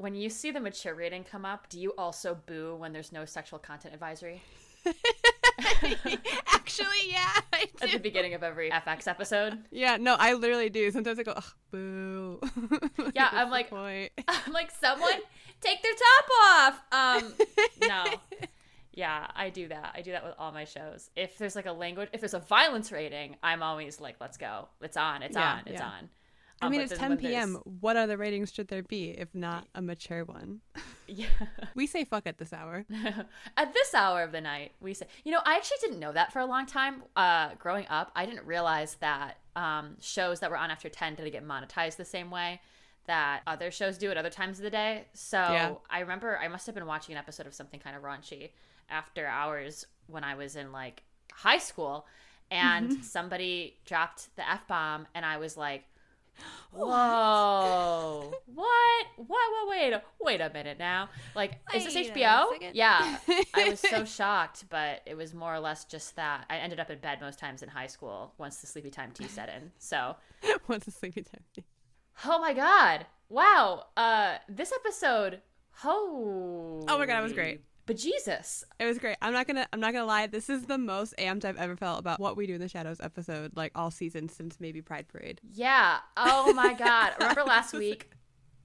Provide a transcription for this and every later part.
when you see the mature rating come up, do you also boo when there's no sexual content advisory? Actually, yeah, I At the beginning of every FX episode? Yeah, no, I literally do. Sometimes I go, Ugh, boo. Yeah, I'm like- I'm like, someone take their top off. Um, no. Yeah, I do that. I do that with all my shows. If there's like a language, if there's a violence rating, I'm always like, let's go. It's on. It's Yeah, on. It's yeah. on. I mean, it's 10 when there's- p.m. What other ratings should there be if not a mature one? Yeah. We say fuck at this hour. At this hour of the night, we say, you know, I actually didn't know that for a long time. Uh, growing up, I didn't realize that um, shows that were on after 10 didn't get monetized the same way that other shows do at other times of the day. So Yeah. I remember I must have been watching an episode of something kind of raunchy after hours when I was in like high school and somebody dropped the F bomb and I was like, Whoa! What? What? What? Wait! Wait a minute now. Like, is this HBO? Yeah. I was so shocked, but it was more or less just that. I ended up in bed most times in high school once the sleepy time tea set in. So, once the sleepy time? tea. oh my god! Wow. Uh, this episode. Oh. Oh my God, it was great. But Jesus. It was great. I'm not gonna. I'm not gonna lie. This is the most amped I've ever felt about what we do in the shadows episode, like all season since maybe Pride Parade. Yeah. Oh my god. Remember last week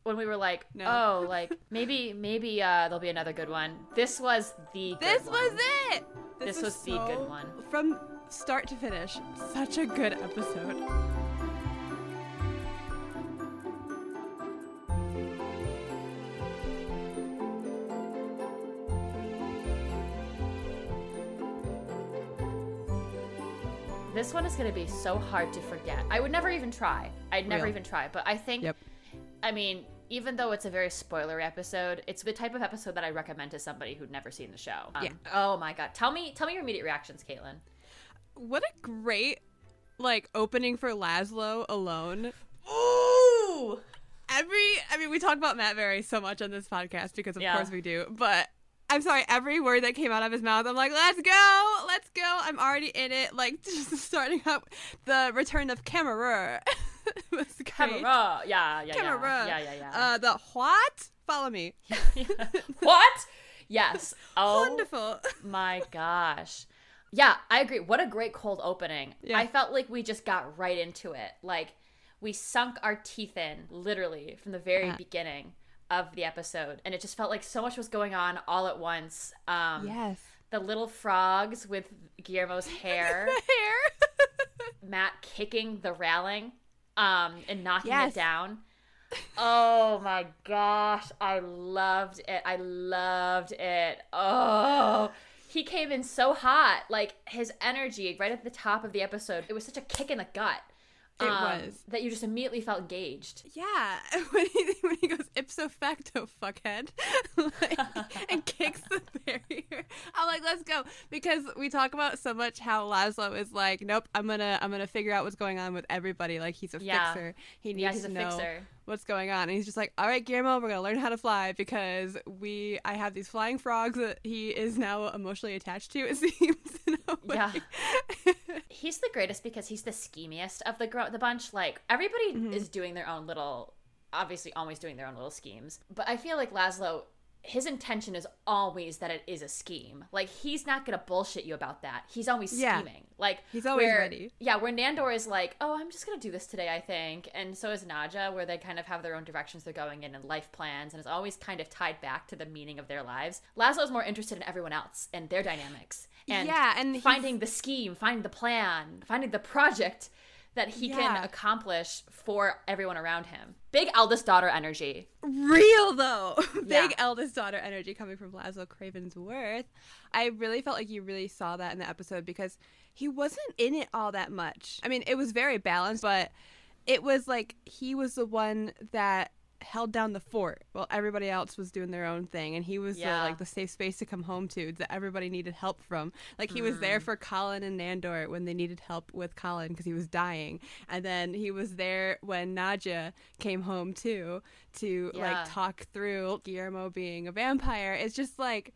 when we were like, No. oh, like maybe maybe uh there'll be another good one. This was the good This one. was it. This was the good one. from start to finish. Such a good episode. This one is going to be so hard to forget. I would never even try. I'd never Real. even try. But I think, Yep. I mean, even though it's a very spoilery episode, it's the type of episode that I recommend to somebody who'd never seen the show. Um, Yeah. Oh my god. Tell me, tell me your immediate reactions, Caitlin. What a great like opening for Laszlo alone. Ooh. Every I mean we talk about Matt Berry so much on this podcast because of Yeah. course we do, but I'm sorry, every word that came out of his mouth, I'm like, let's go, let's go. I'm already in it. Like just starting up the return of Camera was great. Camera. Yeah, yeah, Camera. yeah. Yeah, yeah, yeah. Uh the what? Follow me. what? Yes. Oh Wonderful. my gosh. Yeah, I agree. What a great cold opening. Yeah. I felt like we just got right into it. Like we sunk our teeth in literally from the very Yeah. beginning of the episode and it just felt like so much was going on all at once. Um yes. the little frogs with Guillermo's hair, Hair. Matt kicking the railing um and knocking Yes. it down. Oh my gosh, I loved it. I loved it. Oh, he came in so hot. Like his energy right at the top of the episode. It was such a kick in the gut. It um, was. that you just immediately felt gauged. Yeah, when he, when he goes ipso facto, fuckhead, like, and kicks the barrier, I'm like, let's go, because we talk about so much how Laszlo is like, nope, I'm gonna I'm gonna figure out what's going on with everybody. Like he's a Yeah. fixer. He needs Yeah, he's to a know fixer. What's going on, and he's just like, all right, Guillermo, we're gonna learn how to fly because we I have these flying frogs that he is now emotionally attached to. It seems. In a way. Yeah. He's the greatest because he's the schemiest of the gro- the bunch. Like everybody Mm-hmm. is doing their own little, obviously always doing their own little schemes. But I feel like Laszlo, his intention is always that it is a scheme. Like he's not gonna bullshit you about that. He's always scheming. Yeah. Like He's always where- ready. Yeah, where Nandor is like, oh, I'm just gonna do this today, I think, and so is Nadja, where they kind of have their own directions they're going in and life plans, and it's always kind of tied back to the meaning of their lives. Laszlo's more interested in everyone else and their dynamics. And Yeah, and finding the scheme, finding the plan, finding the project that he can accomplish for everyone around him. Big eldest daughter energy. real though. Yeah. Big eldest daughter energy coming from Laszlo Cravensworth. I really felt like you really saw that in the episode because he wasn't in it all that much. I mean, it was very balanced, but it was like he was the one that held down the fort while everybody else was doing their own thing and he was Yeah. the, like the safe space to come home to that everybody needed help from like he was Mm. there for colin and nandor when they needed help with colin because he was dying and then he was there when nadja came home too to Yeah. like talk through guillermo being a vampire it's just like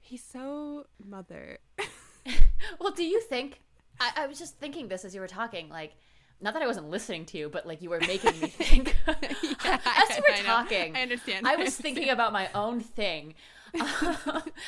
he's so mother Well, do you think? I, I was just thinking this as you were talking. Like, not that I wasn't listening to you, but like you were making me think. Yeah, As you were I know. talking, I understand. I I was understand. thinking about my own thing,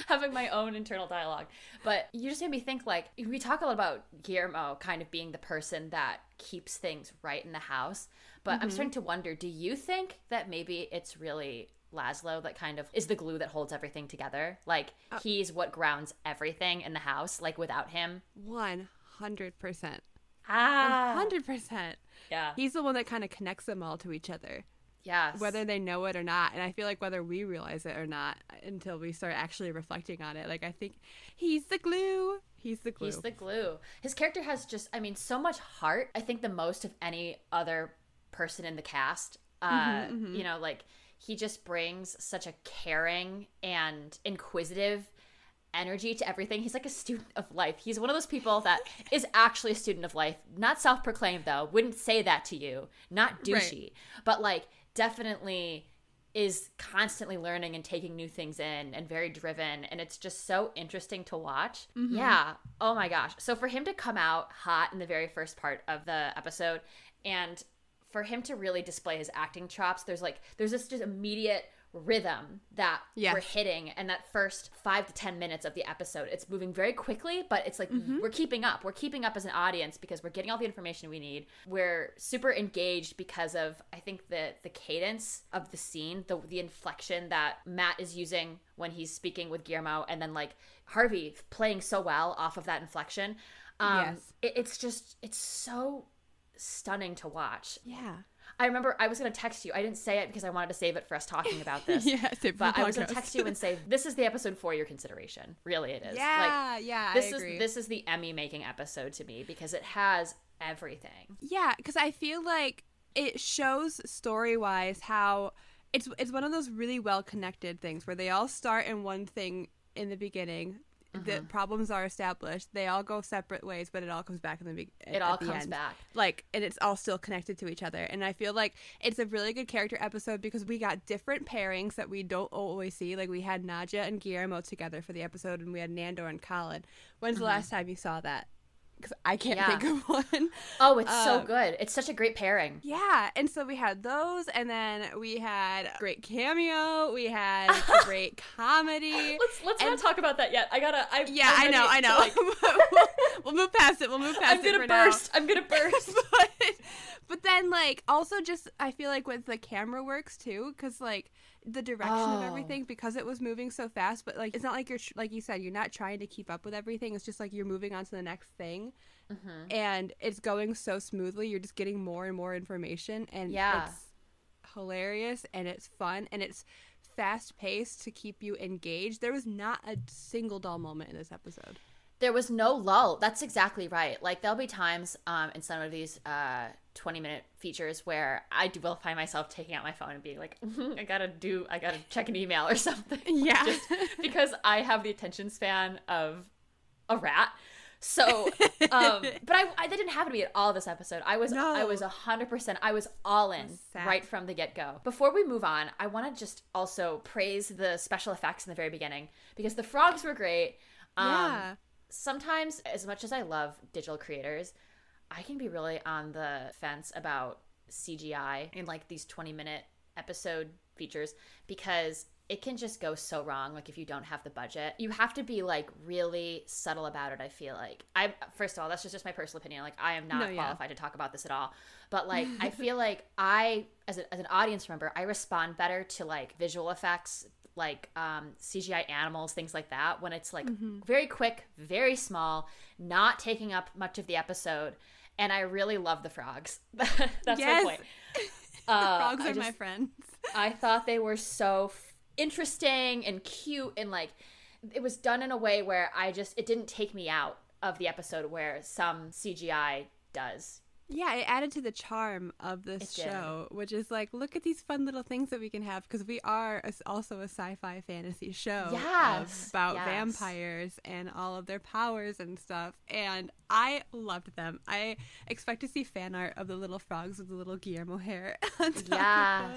having my own internal dialogue. But you just made me think like we talk a lot about Guillermo kind of being the person that keeps things right in the house. But Mm-hmm. I'm starting to wonder: Do you think that maybe it's really Laszlo that kind of is the glue that holds everything together? Like Uh, he's what grounds everything in the house. Like without him, One hundred percent. Ah, Hundred percent. yeah, He's the one that kind of connects them all to each other, yes, whether they know it or not. And I feel like whether we realize it or not until we start actually reflecting on it. Like I think he's the glue. He's the glue. He's the glue. His character has just, I mean, so much heart. I think the most of any other person in the cast. Uh, You know, like he just brings such a caring and inquisitive energy to everything. He's like a student of life. He's one of those people that is actually a student of life. Not self proclaimed, though. Wouldn't say that to you. Not douchey. But like, definitely is constantly learning and taking new things in and very driven and it's just so interesting to watch. Mm-hmm. Yeah. Oh my gosh. So for him to come out hot in the very first part of the episode and for him to really display his acting chops, there's like there's this just immediate rhythm that Yes. we're hitting in that first five to ten minutes of the episode. It's moving very quickly, but it's like we're keeping up. We're keeping up as an audience because we're getting all the information we need. We're super engaged because of I think the the cadence of the scene, the the inflection that Matt is using when he's speaking with Guillermo, and then like Harvey playing so well off of that inflection. Um, Yes. it, it's just it's so stunning to watch. yeah. I remember I was going to text you. I didn't say it because I wanted to save it for us talking about this. Yeah. But I was going to text you and say this is the episode for your consideration. Really, it is. Yeah. yeah. Like this I is agree. this is the Emmy making episode to me because it has everything. Yeah, because I feel like it shows story wise how it's it's one of those really well connected things where they all start in one thing in the beginning. The Mm-hmm. problems are established. They all go separate ways, but it all comes back in the beginning. It all comes back. Like, and it's all still connected to each other. And I feel like it's a really good character episode because we got different pairings that we don't always see. Like, we had Nadja and Guillermo together for the episode, and we had Nandor and Colin. When's the last time you saw that? Because I can't. Yeah. think of one. Oh, it's so Um, good. It's such a great pairing. Yeah, and so we had those, and then we had great cameo, we had great comedy. Let's let's not talk about that yet. I gotta. I, Yeah, I'm know, I know. like- we'll, we'll move past it. We'll move past it. I'm gonna burst. I'm gonna burst. But, then, like, also just I feel like with the camera works too, because like the direction of Oh. everything, because it was moving so fast. But like, it's not like you're tr- like you said, you're not trying to keep up with everything. It's just like you're moving on to the next thing. Mm-hmm. and it's going so smoothly. You're just getting more and more information, and Yeah. it's hilarious and it's fun and it's fast paced to keep you engaged. There was not a single dull moment in this episode. There was no lull. That's exactly right. Like there'll be times um, in some of these uh, 20 minute features where I do will find myself taking out my phone and being like, I gotta do, I gotta check an email or something. Yeah. Just because I have the attention span of a rat. So, um, but I, I that didn't happen to me at all this episode. I was I was a hundred percent. I was all in sad. right from the get go. Before we move on, I want to just also praise the special effects in the very beginning because the frogs were great. Um, yeah. Sometimes as much as i love digital creators i can be really on the fence about cgi in like these 20 minute episode features because it can just go so wrong like if you don't have the budget you have to be like really subtle about it i feel like i first of all that's just, just my personal opinion like i am not No, yeah. qualified to talk about this at all but like i feel like i as, a, as an audience member i respond better to like visual effects like um, cgi animals things like that when it's like very quick very small not taking up much of the episode and i really love the frogs that's Yes. my point uh, Frogs are my friends. I thought they were so interesting and cute and like it was done in a way where I just it didn't take me out of the episode where some CGI does. Yeah, it added to the charm of this show, which is like, look at these fun little things that we can have because we are a, also a sci-fi fantasy show Yes, about yes. vampires and all of their powers and stuff. And I loved them. I expect to see fan art of the little frogs with the little Guillermo hair. on top of them.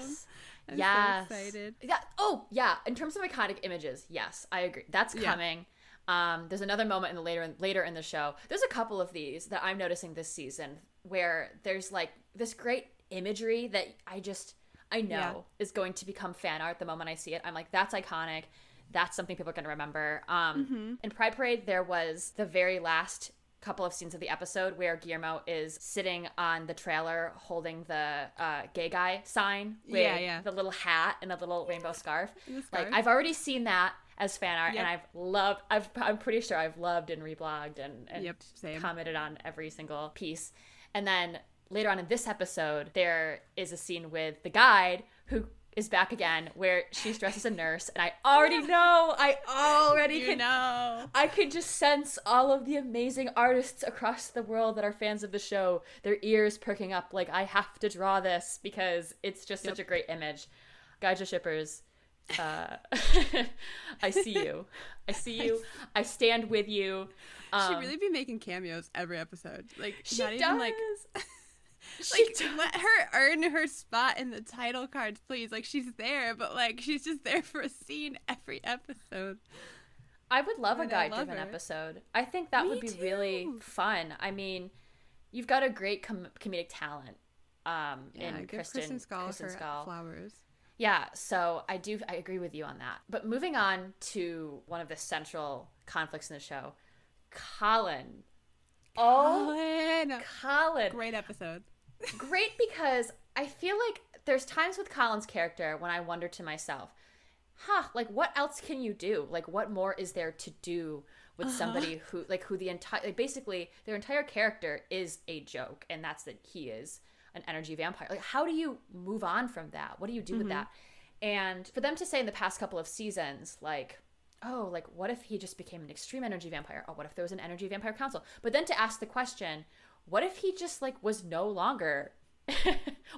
Yes. I'm yes. so excited. Yeah. Oh, yeah. In terms of iconic images, yes, I agree. That's Yeah. coming. Um, there's another moment in the later later in the show. There's a couple of these that I'm noticing this season where there's like this great imagery that I just I know Yeah. is going to become fan art the moment I see it. I'm like, that's iconic. That's something people are going to remember. Um, Mm-hmm. In Pride Parade, there was the very last couple of scenes of the episode where Guillermo is sitting on the trailer holding the uh, gay guy sign with Yeah, yeah. the little hat and the little rainbow scarf. The Like. I've already seen that as fan art, Yep. and I've loved. I've I'm pretty sure I've loved and reblogged and, and Yep, commented on every single piece. And then later on in this episode, there is a scene with the guide who is back again, where she's dressed as a nurse, and I already know. I already you can. know. I could just sense all of the amazing artists across the world that are fans of the show, their ears perking up like I have to draw this because it's just such a great image. Gaija shippers, uh, I see you. I see you. I stand with you. She'd Um, really be making cameos every episode. Like she not does. even like like does. let her earn her spot in the title cards, please. Like she's there, but like she's just there for a scene every episode. I would love a And I guide driven episode. I think that Me would be really fun. I mean, you've got a great com- comedic talent um, Yeah, in Kristen, Kristen her flowers. Yeah, so I do I agree with you on that. But moving on to one of the central conflicts in the show, Colin. Oh, Colin. Colin. Great episode. Great because I feel like there's times with Colin's character when I wonder to myself, huh, like what else can you do? Like what more is there to do with Uh-huh. somebody who like who the entire like basically their entire character is a joke and that's that he is an energy vampire. Like how do you move on from that? What do you do with Mm-hmm. that? And for them to say in the past couple of seasons like oh, like what if he just became an extreme energy vampire? Or what if there was an energy vampire council? But then to ask the question, what if he just like was no longer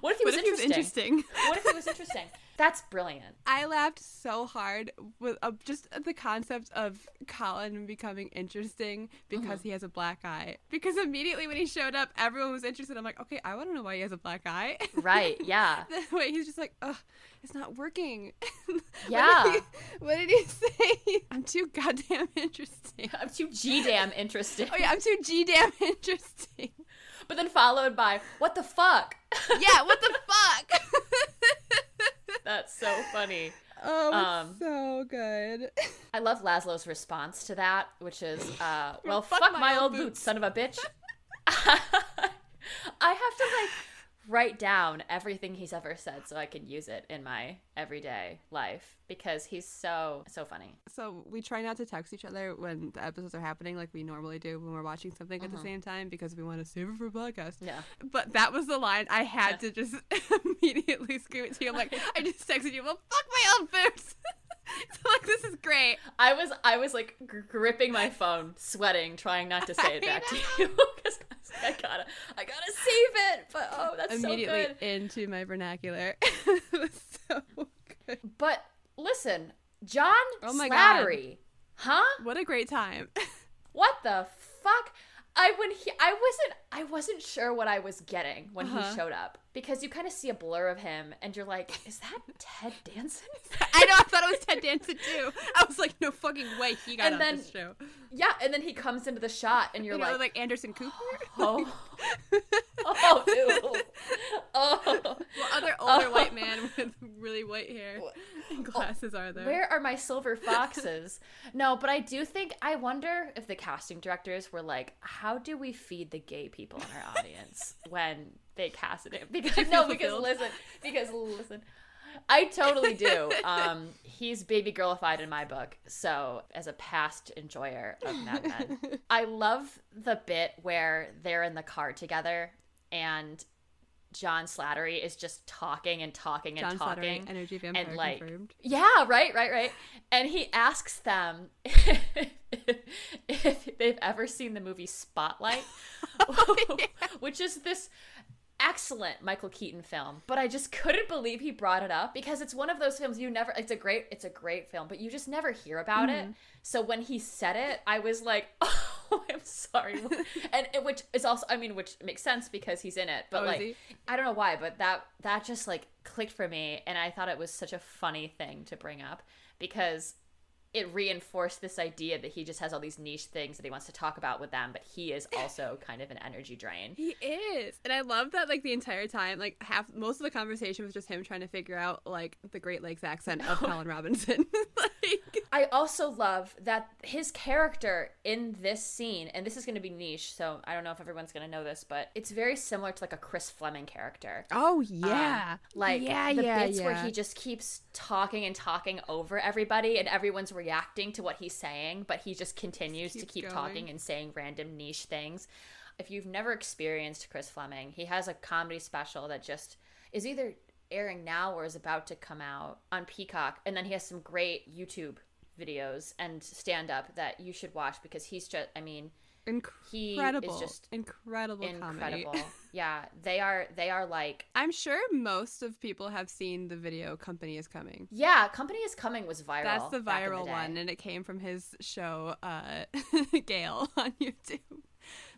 what if he was it was interesting? interesting. what if he was interesting? That's brilliant. I laughed so hard with uh, just the concept of Colin becoming interesting because Uh-huh. he has a black eye. Because immediately when he showed up, everyone was interested. I'm like, okay, I want to know why he has a black eye. Right, yeah. the way he's just like, ugh, it's not working. Yeah. what, did he, what did he say? I'm too goddamn interesting. I'm too G damn interesting. Oh yeah, I'm too g damn interesting. But then followed by, what the fuck? Yeah, what the fuck? That's so funny. oh, Um, so good. I love Laszlo's response to that, which is, uh, well, fuck fuck, my old boots." boots, son of a bitch. I have to like write down everything he's ever said so I can use it in my everyday life because he's so so funny. So we try not to text each other when the episodes are happening, like we normally do when we're watching something at the uh-huh. same time, because we want to save it for podcast. Yeah. But that was the line I had to just immediately scream it to you. I'm like, I just texted you, well, fuck my old boobs. so like, this is great. I was I was like gr- gripping my phone, sweating, trying not to say it back to you I, was like, I gotta I gotta save it. But oh, that's immediately so good. into my vernacular. it was so good. But listen, John Oh my God. Huh? What a great time. What the fuck? I when he I wasn't I wasn't sure what I was getting when Uh-huh. he showed up because you kind of see a blur of him and you're like, is that Ted Danson? I know, I thought it was Ted Danson too. I was like, no fucking way he got And on then- this show. yeah, and then he comes into the shot and you're like, like Anderson Cooper. oh, oh, ew. oh. Well, other older white man with really white hair and glasses are there. Where are my silver foxes? no, but I do think I wonder if the casting directors were like, how do we feed the gay people in our audience when they casted him? Because no, because fulfilled? listen, because listen. I totally do. Um, he's baby girlified in my book. So, as a past enjoyer of Mad Men, I love the bit where they're in the car together and John Slattery is just talking and talking and John talking. Slattery, energy vampire and like confirmed. yeah right right right and he asks them if, if they've ever seen the movie spotlight Oh, which is this excellent michael keaton film but i just couldn't believe he brought it up because it's one of those films you never it's a great it's a great film but you just never hear about Mm-hmm. it so when he said it i was like oh i'm sorry and it, which is also i mean which makes sense because he's in it but Oh, like? I don't know why, but that that just like clicked for me, and I thought it was such a funny thing to bring up because it reinforced this idea that he just has all these niche things that he wants to talk about with them, but he is also kind of an energy drain. He is. And I love that like the entire time, like half most of the conversation was just him trying to figure out like the Great Lakes accent of Colin Robinson. like I also love that his character in this scene, and this is going to be niche, so I don't know if everyone's going to know this, but it's very similar to like a Chris Fleming character. Oh yeah. Um, like yeah, the yeah, bits where he just keeps talking and talking over everybody and everyone's reacting to what he's saying, but he just continues to keep going. talking and saying random niche things. If you've never experienced Chris Fleming, he has a comedy special that just is either airing now or is about to come out on Peacock, and then he has some great YouTube videos and stand up that you should watch because he's just I mean, he incredible. is just incredible comedy. incredible. yeah, they are they are like I'm sure most of people have seen the video Company is Coming. Yeah, Company is Coming was viral. That's the viral day. one, and it came from his show, uh, Gayle, on YouTube,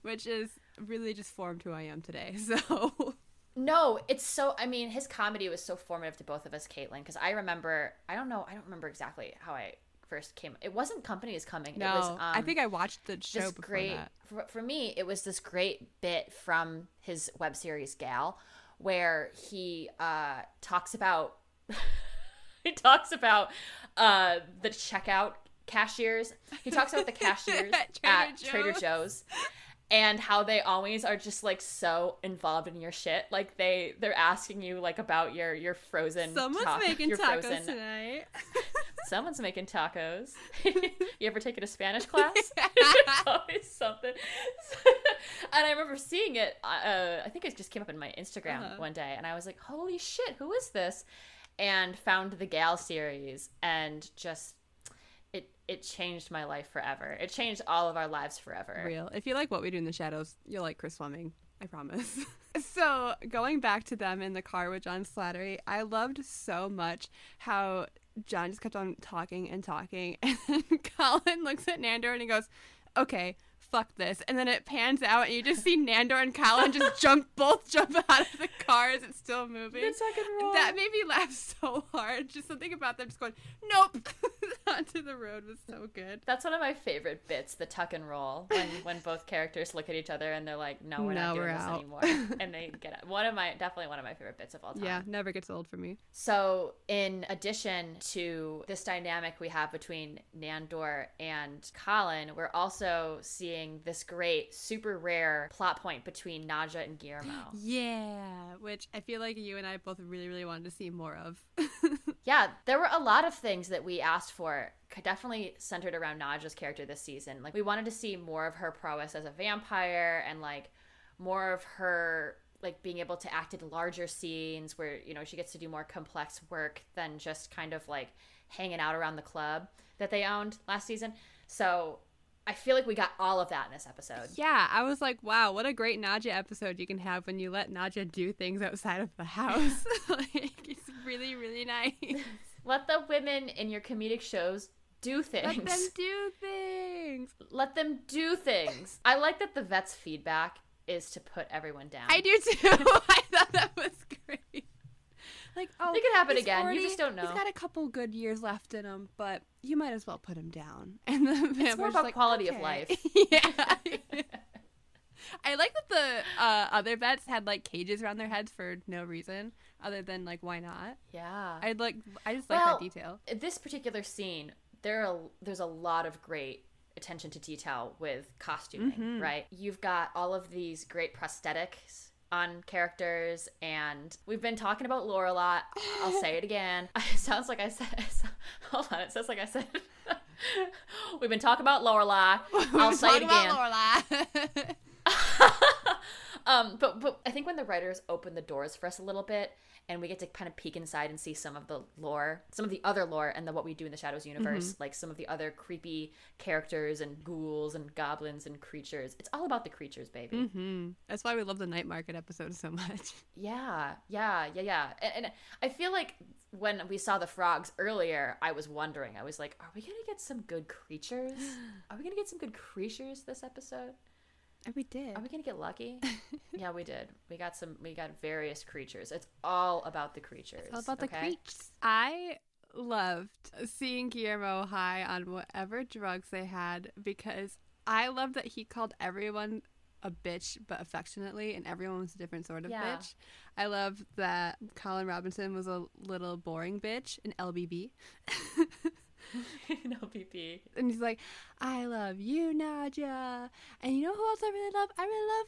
which is really just formed who I am today. So, No, it's so. I mean, his comedy was so formative to both of us, Caitlin. Because I remember, I don't know, I don't remember exactly how I first came. It wasn't Company is Coming. no, it was, um, I think I watched the show this great that. for, for me. It was this great bit from his web series Gayle, where he uh, talks about he talks about uh, the checkout cashiers. He talks about the cashiers At at Trader Trader Joe's. And how they always are just like so involved in your shit. Like they they're asking you like about your your frozen. Someone's ta- making tacos frozen- tonight. Someone's making tacos. you ever taken a Spanish class? it's always something. and I remember seeing it. Uh, I think it just came up in my Instagram Uh-huh. one day, and I was like, "Holy shit, who is this?" And found the Gayle series, and just it changed my life forever. It changed all of our lives forever. Real. If you like what we do in the shadows, you'll like Chris Fleming. I promise. so going back to them in the car with John Slattery, I loved so much how John just kept on talking and talking, and Colin looks at Nandor and he goes, "Okay." Fuck this, and then it pans out, and you just see Nandor and Colin just jump, both jump out of the car as it's still moving. Good second roll. That made me laugh so hard. Just something about them just going, nope, onto the road was so good. That's one of my favorite bits, the tuck and roll, when when both characters look at each other and they're like, "No, we're No, not doing we're this out. anymore," and they get. One of my definitely one of my favorite bits of all time. Yeah, never gets old for me. So, in addition to this dynamic we have between Nandor and Colin, we're also seeing this great, super rare plot point between Nadja and Guillermo. Yeah, which I feel like you and I both really, really wanted to see more of. yeah, there were a lot of things that we asked for, definitely centered around Nadja's character this season. Like, we wanted to see more of her prowess as a vampire and, like, more of her like being able to act in larger scenes where you know she gets to do more complex work than just kind of like hanging out around the club that they owned last season so i feel like we got all of that in this episode yeah, I was like, wow, what a great Nadja episode you can have when you let Nadja do things outside of the house. like, it's really, really nice. let the women in your comedic shows do things Let them do things. Let them do things i like that the vet's feedback is to put everyone down I do too. I thought that was great. Like, oh, It could happen again. You just don't know. He's got a couple good years left in him, but you might as well put him down. And the it's more about like, quality of life yeah. I like that the uh, other vets had like cages around their heads for no reason other than like why not. yeah I like I just like Well, that detail. this particular scene there are there's a lot of great attention to detail with costuming Mhm. right you've got all of these great prosthetics on characters and we've been talking about Laura a lot i'll say it again it sounds like i said hold on it says like i said we've been talking about Lorelai. I'll say it again. Um, but but I think when the writers open the doors for us a little bit, and we get to kind of peek inside and see some of the lore, some of the other lore, and the what we do in the Shadows universe, like some of the other creepy characters and ghouls and goblins and creatures. It's all about the creatures, baby. hmm That's why we love the night market episode so much. Yeah, yeah, yeah, yeah. And, and I feel like when we saw the frogs earlier, I was wondering. I was like, are we gonna get some good creatures? Are we gonna get some good creatures this episode? And we did. Are we gonna get lucky? yeah, we did. We got some. We got various creatures. It's all about the creatures. It's all about the creatures. I loved seeing Guillermo high on whatever drugs they had because I love that he called everyone a bitch but affectionately and everyone was a different sort of Yeah. bitch. I love that Colin Robinson was a little boring bitch in LBB. no PP. and he's like, I love you, Nadja. And you know who else I really love? I really love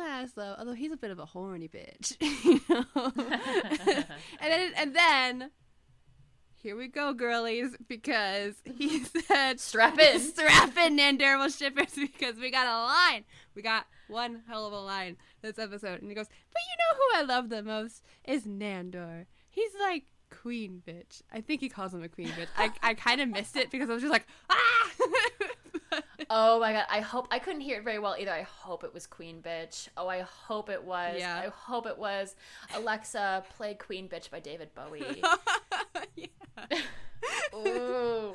Laszlo, although he's a bit of a horny bitch. you know? and then and then here we go, girlies, because he said Strap in. strap in Nandermo shippers because we got a line. We got one hell of a line this episode. And he goes, But you know who I love the most is Nandor. He's like queen bitch. I think he calls him a queen bitch. I, I kind of missed it because I was just like, ah! Oh my god, I hope I couldn't hear it very well either. I hope it was Queen Bitch. Oh, I hope it was. Yeah. I hope it was Alexa play Queen Bitch by David Bowie. yeah. Ooh.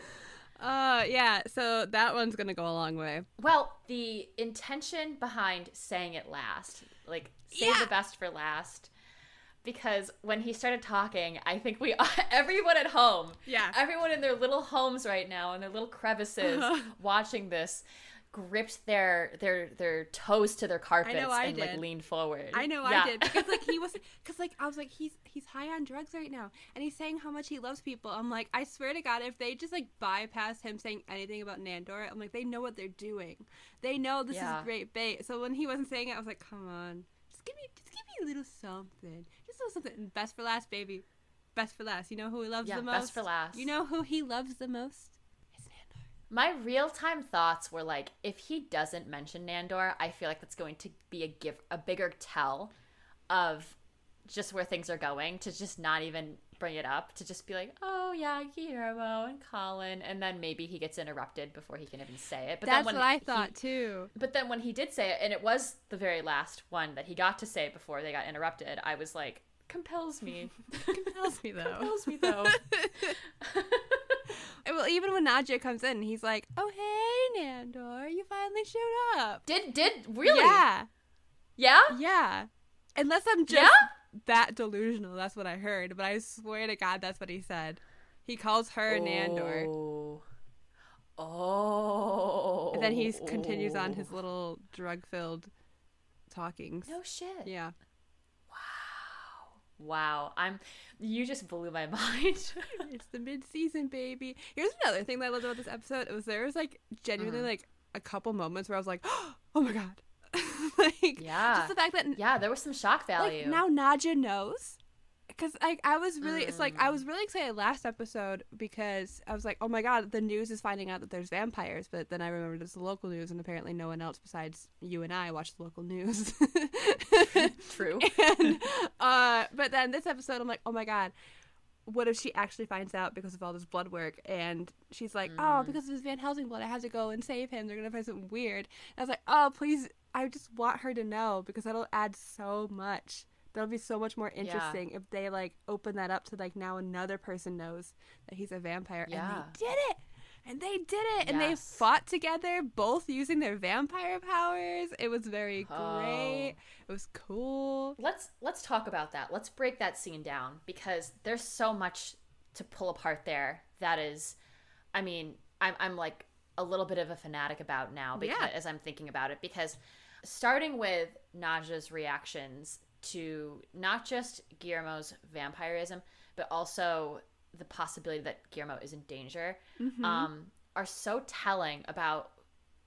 Uh, yeah, so that one's gonna go a long way. Well, the intention behind saying it last, like save Yeah. the best for last, because when he started talking, I think we everyone at home, Yeah. everyone in their little homes right now in their little crevices watching this gripped their their their toes to their carpets I and like did. leaned forward. I know Yeah. I did because like he was because like I was like he's he's high on drugs right now and he's saying how much he loves people. I'm like I swear to God if they just like bypass him saying anything about Nandor, I'm like they know what they're doing. They know this Yeah. is great bait. So when he wasn't saying it, I was like, come on, just give me just give me a little something, something. Best for last, baby. Best for last. You know who he loves Yeah, the most. best for last. You know who he loves the most? It's Nandor. My real time thoughts were like, if he doesn't mention Nandor, I feel like that's going to be a give a bigger tell of just where things are going. To just not even bring it up. To just be like, oh yeah, Guillermo and Colin, and then maybe he gets interrupted before he can even say it. But That's what I he- thought too. but then when he did say it, and it was the very last one that he got to say before they got interrupted, I was like, compels me. Compels me though. compels me though. well, even when Nadja comes in, he's like, "Oh hey, Nandor, you finally showed up." did did really? Yeah, Yeah? yeah. Unless I'm just Yeah? That delusional, that's what I heard. But I swear to God, that's what he said. He calls her Nandor, Oh. Oh. and then he continues on his little drug-filled talkings. No shit. Yeah. Wow. Wow. I'm you just blew my mind. it's the mid-season, baby. Here's another thing that I loved about this episode. It was there was like genuinely Mm. like a couple moments where I was like, "Oh my god!" like, Yeah. just the fact that yeah, there was some shock value. like now Nadja knows because like I was really it's like I Mm. was really excited last episode because I was like oh my god the news is finding out that there's vampires but then I remembered it's the local news and apparently no one else besides you and I watch the local news True. and uh but then this episode I'm like oh my god what if she actually finds out because of all this blood work and she's like oh Mm. because of his Van Helsing blood I have to go and save him they're gonna find something weird and I was like oh please I just want her to know because that'll add so much that'll be so much more interesting if they like open that up to like now another person knows that he's a vampire Yeah. and they did it and they did it and they fought together both using their vampire powers it was very Oh. great it was cool let's let's talk about that. Let's break that scene down because there's so much to pull apart there. That is, I mean, I'm I'm like a little bit of a fanatic about now because Yeah. as I'm thinking about it because starting with Nadja's reactions to not just Guillermo's vampirism but also the possibility that Guillermo is in danger Mhm. um, are so telling about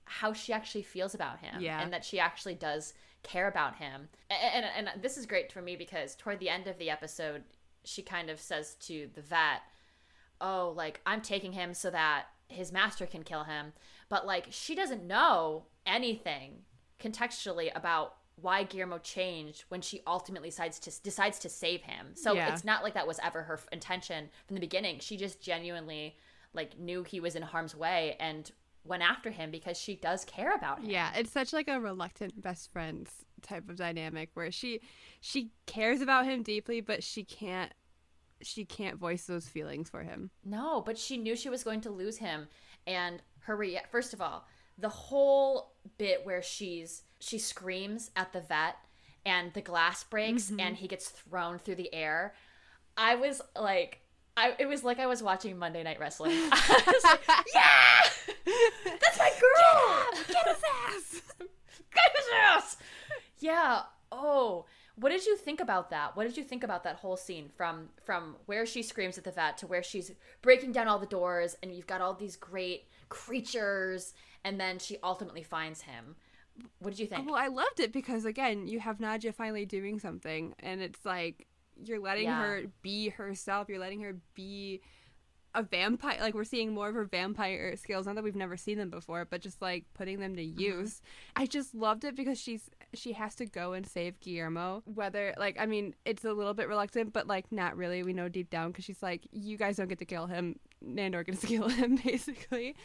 how she actually feels about him Yeah. and that she actually does care about him and, and, and this is great for me because toward the end of the episode she kind of says to the vet oh like i'm taking him so that his master can kill him but like she doesn't know anything contextually about why Guillermo changed when she ultimately decides to decides to save him. So Yeah. it's not like that was ever her f- intention from the beginning. She just genuinely like knew he was in harm's way and went after him because she does care about him. Yeah, it's such like a reluctant best friends type of dynamic where she she cares about him deeply, but she can't she can't voice those feelings for him. No, but she knew she was going to lose him and her rea- first of all, the whole bit where she's she screams at the vet and the glass breaks mm-hmm. and he gets thrown through the air. I was like I, it was like I was watching Monday Night Wrestling. I was like, yeah, that's my girl. Get his ass. Get his ass. Yeah. Oh, what did you think about that? What did you think about that whole scene from from where she screams at the vet to where she's breaking down all the doors and you've got all these great creatures and then she ultimately finds him. What did you think? Well, I loved it because again, you have Nadja finally doing something, and it's like you're letting Yeah. her be herself. You're letting her be a vampire. Like we're seeing more of her vampire skills. Not that we've never seen them before, but just like putting them to Mm-hmm. use. I just loved it because she's she has to go and save Guillermo. Whether like I mean, it's a little bit reluctant, but like not really. We know deep down because she's like, you guys don't get to kill him. Nandor gets to kill him, basically.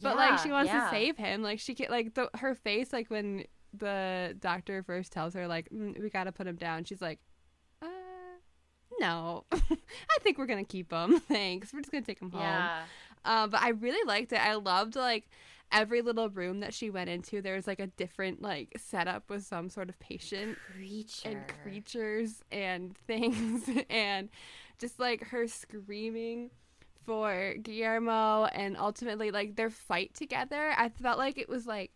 But like she wants yeah. to save him. Like she can like the her face like when the doctor first tells her like mm, we got to put him down. She's like, uh, no, I think we're gonna keep him. Thanks. We're just gonna take him home. Yeah. Uh, but I really liked it. I loved like every little room that she went into. There was like a different like setup with some sort of patient Creature. and creatures and things and just like her screaming for Guillermo and ultimately like their fight together. I felt like it was like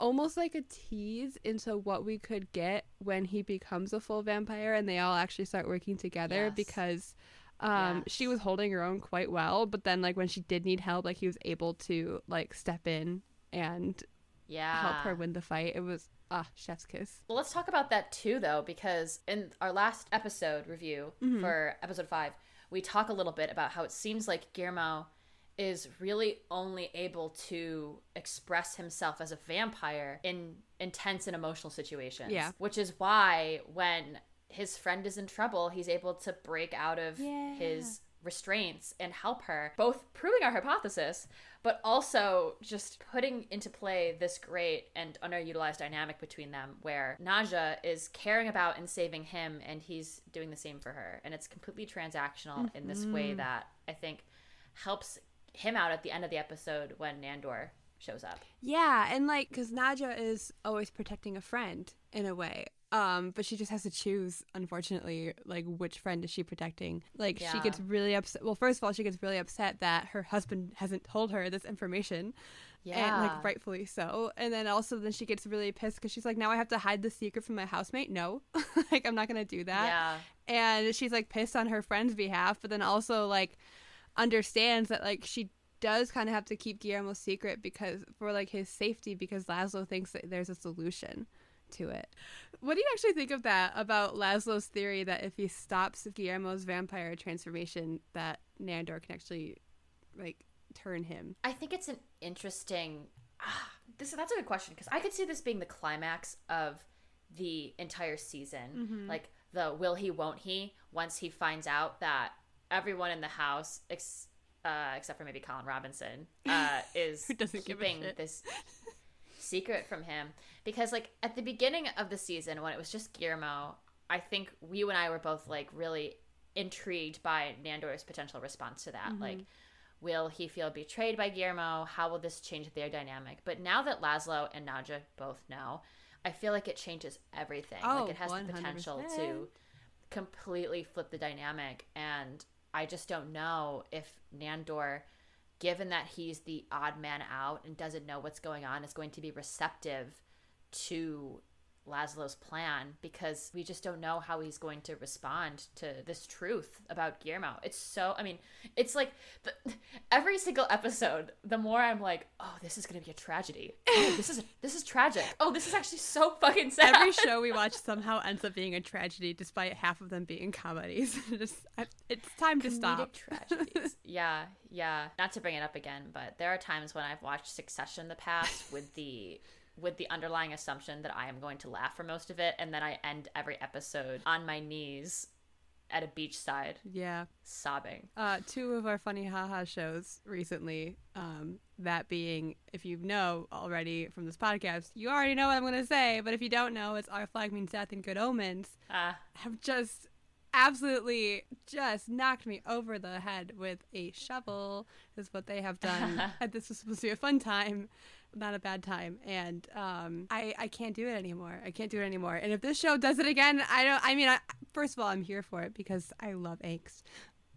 almost like a tease into what we could get when he becomes a full vampire and they all actually start working together Yes. because um Yes. she was holding her own quite well but then like when she did need help like he was able to like step in and Yeah. help her win the fight. It was ah chef's kiss. Well, let's talk about that too, though, because in our last episode review Mm-hmm. for episode five, we talk a little bit about how it seems like Guillermo is really only able to express himself as a vampire in intense and emotional situations. Yeah. Which is why when his friend is in trouble, he's able to break out of Yeah. his restraints and help her, both proving our hypothesis, but also just putting into play this great and underutilized dynamic between them where Nadja is caring about and saving him and he's doing the same for her. And it's completely transactional in this way mm-hmm. that I think helps him out at the end of the episode when Nandor shows up. Yeah, and like because Nadja is always protecting a friend in a way. Um, but she just has to choose, unfortunately, like which friend is she protecting? Like she gets really upset. Well, first of all, she gets really upset that her husband hasn't told her this information, and Yeah. like rightfully so. And then also, then she gets really pissed because she's like, now I have to hide the secret from my housemate. No, like I'm not gonna do that Yeah. and she's like pissed on her friend's behalf but then also like understands that like she does kind of have to keep Guillermo's secret because for like his safety because Laszlo thinks that there's a solution to it. What do you actually think of that about Laszlo's theory that if he stops Guillermo's vampire transformation that Nandor can actually like turn him? I think it's an interesting. Ah, this that's a good question because I could see this being the climax of the entire season, like the will he, won't he. Once he finds out that everyone in the house, ex- uh, except for maybe Colin Robinson, uh, is Who doesn't give a keeping this secret from him because like at the beginning of the season when it was just Guillermo, I think you and I were both like really intrigued by Nandor's potential response to that. Like, will he feel betrayed by Guillermo? How will this change their dynamic? But now that Laszlo and Nadja both know, I feel like it changes everything. Oh, like it has the potential to completely flip the dynamic and I just don't know if Nandor given that he's the odd man out and doesn't know what's going on is going to be receptive to Laszlo's plan because we just don't know how he's going to respond to this truth about Guillermo. It's so, I mean, it's like the, every single episode, the more I'm like, oh, this is going to be a tragedy. Oh, this is this is tragic. Oh, this is actually so fucking sad. Every show we watch somehow ends up being a tragedy, despite half of them being comedies. Just, I, it's time to Comedic stop. tragedies. yeah, yeah. Not to bring it up again, but there are times when I've watched Succession in the past with the with the underlying assumption that I am going to laugh for most of it, and then I end every episode on my knees at a beachside Yeah. sobbing. Uh, two of our funny haha shows recently, um, that being, if you know already from this podcast, you already know what I'm going to say, but if you don't know, it's Our Flag Means Death and Good Omens, Ah, have just absolutely just knocked me over the head with a shovel, is what they have done. and this was supposed to be a fun time. Not a bad time, and um, I I can't do it anymore. I can't do it anymore. And if this show does it again, I don't. I mean, I, first of all, I'm here for it because I love angst,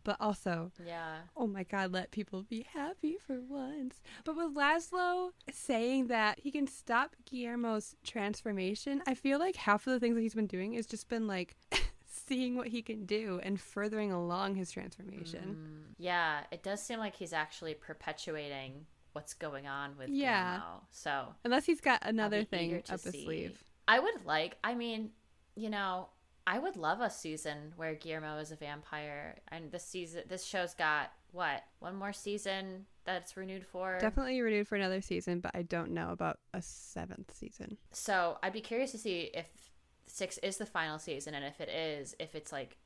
but also Yeah. oh my god, let people be happy for once. But with Laszlo saying that he can stop Guillermo's transformation, I feel like half of the things that he's been doing has just been like seeing what he can do and furthering along his transformation. Mm, yeah, it does seem like he's actually perpetuating what's going on with Yeah. Guillermo. So Unless he's got another thing up his sleeve. I would like, I mean, you know, I would love a season where Guillermo is a vampire. And this season, this show's got what? One more season that's renewed for? Definitely renewed for another season, but I don't know about a seventh season. So I'd be curious to see if six is the final season, and if it is, if it's like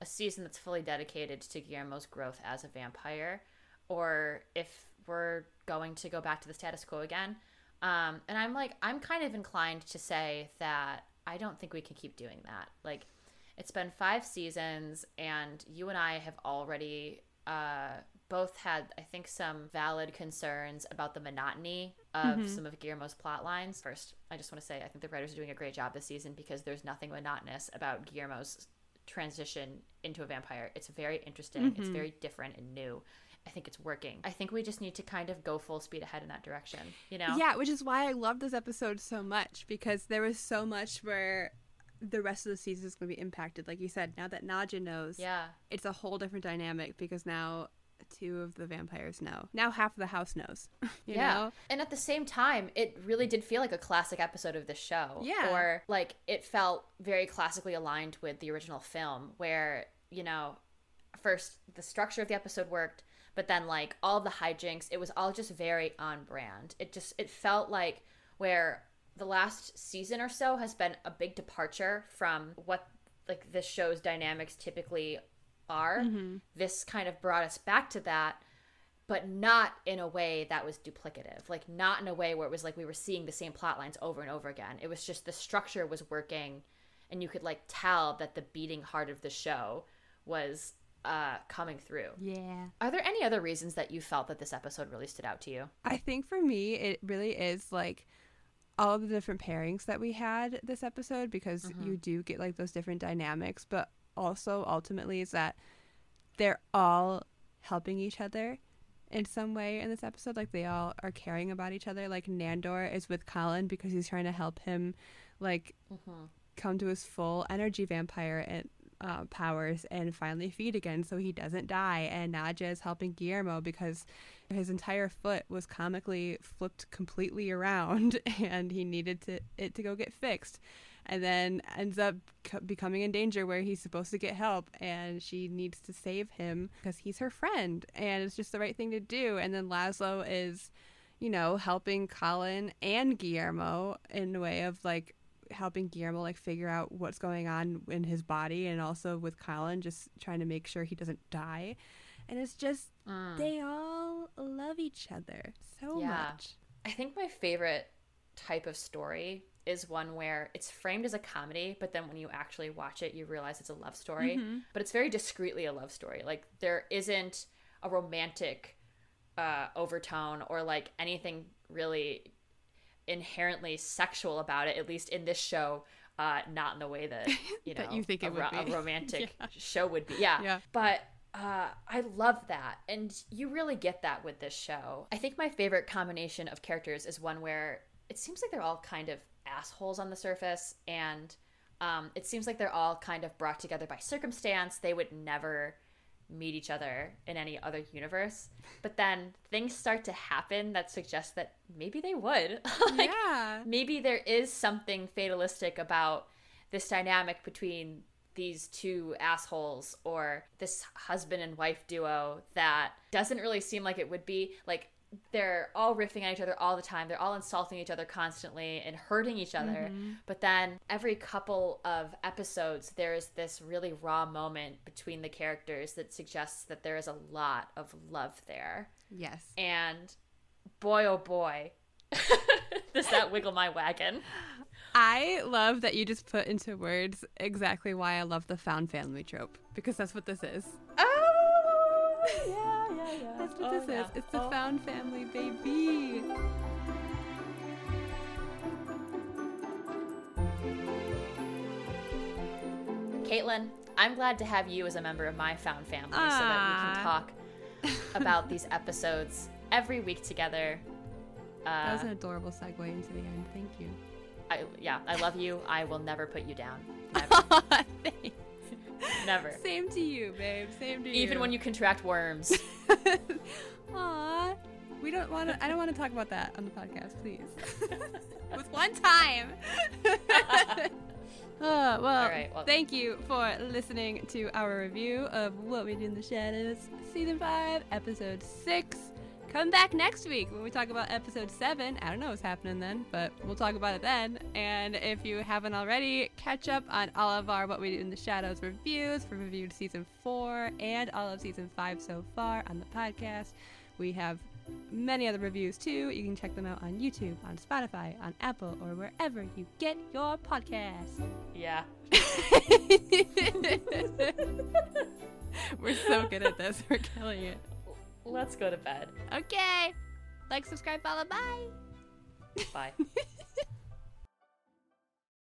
a season that's fully dedicated to Guillermo's growth as a vampire, or if we're going to go back to the status quo again. Um, and I'm like, I'm kind of inclined to say that I don't think we can keep doing that. Like, it's been five seasons, and you and I have already uh, both had, I think, some valid concerns about the monotony of some of Guillermo's plot lines. First, I just want to say I think the writers are doing a great job this season because there's nothing monotonous about Guillermo's transition into a vampire. It's very interesting. It's very different and new. I think it's working. I think we just need to kind of go full speed ahead in that direction. You know? Yeah, which is why I love this episode so much because there was so much where the rest of the season is going to be impacted. Like you said, now that Nadja knows, Yeah. it's a whole different dynamic because now two of the vampires know. Now half of the house knows. you yeah. know? And at the same time, it really did feel like a classic episode of the show. Yeah. Or like it felt very classically aligned with the original film where, you know, first the structure of the episode worked, but then like all the hijinks, it was all just very on brand. It just it felt like where the last season or so has been a big departure from what like this show's dynamics typically are. Mm-hmm. This kind of brought us back to that but not in a way that was duplicative. Like not in a way where it was like we were seeing the same plot lines over and over again. It was just the structure was working and you could like tell that the beating heart of the show was uh coming through. Yeah. Are there any other reasons that you felt that this episode really stood out to you? I think for me, it really is like all the different pairings that we had this episode because you do get like those different dynamics, but also ultimately is that they're all helping each other in some way in this episode. Like they all are caring about each other. Like Nandor is with Colin because he's trying to help him like come to his full energy vampire and uh, powers and finally feed again so he doesn't die. And Nadja is helping Guillermo because his entire foot was comically flipped completely around and he needed to it to go get fixed. And then ends up c- becoming in danger where he's supposed to get help and she needs to save him because he's her friend and it's just the right thing to do. And then Laszlo is, you know, helping Colin and Guillermo in a way of like helping Guillermo like figure out what's going on in his body and also with Colin just trying to make sure he doesn't die. And it's just they all love each other so Yeah. much. I think my favorite type of story is one where it's framed as a comedy, but then when you actually watch it, you realize it's a love story. But it's very discreetly a love story. Like there isn't a romantic uh, overtone or like anything really inherently sexual about it. At least in this show, uh, not in the way that you know That you think a, would ro- be. a romantic Yeah. show would be. Yeah, Yeah. but uh, I love that. And you really get that with this show. I think my favorite combination of characters is one where it seems like they're all kind of assholes on the surface. And um, it seems like they're all kind of brought together by circumstance. They would never meet each other in any other universe. But then things start to happen that suggest that maybe they would. like, yeah. maybe there is something fatalistic about this dynamic between these two assholes or this husband and wife duo that doesn't really seem like it would be like they're all riffing on each other all the time. They're all insulting each other constantly and hurting each other. Mm-hmm. But then every couple of episodes there is this really raw moment between the characters that suggests that there is a lot of love there. Yes. and boy oh boy does that wiggle my wagon. I love that you just put into words exactly why I love the found family trope because that's what this is. oh yeah yeah yeah That's what Oh, this yeah. is. It's the Oh. found family, baby. caitlin I'm glad to have you as a member of my found family so that we can talk about these episodes every week together. That was Uh, an adorable segue into the end. Thank you. I, yeah, I love you. I will never put you down. Never. Thanks. never. Same to you, babe. Same to you. Even when you contract worms. Aw. We don't want to. I don't want to talk about that on the podcast, please. With one time. Oh, well, All right, well- thank you for listening to our review of What We Do in the Shadows, Season 5, Episode 6. Come back next week when we talk about Episode 7. I don't know what's happening then, but we'll talk about it then. And if you haven't already, catch up on all of our What We Do in the Shadows reviews for reviewed Season 4 and all of Season 5 so far on the podcast. We have many other reviews too. You can check them out on YouTube, on Spotify, on Apple, or wherever you get your podcast. yeah. We're so good at this. We're killing it. Let's go to bed. Okay. Like, subscribe, follow, bye. Bye.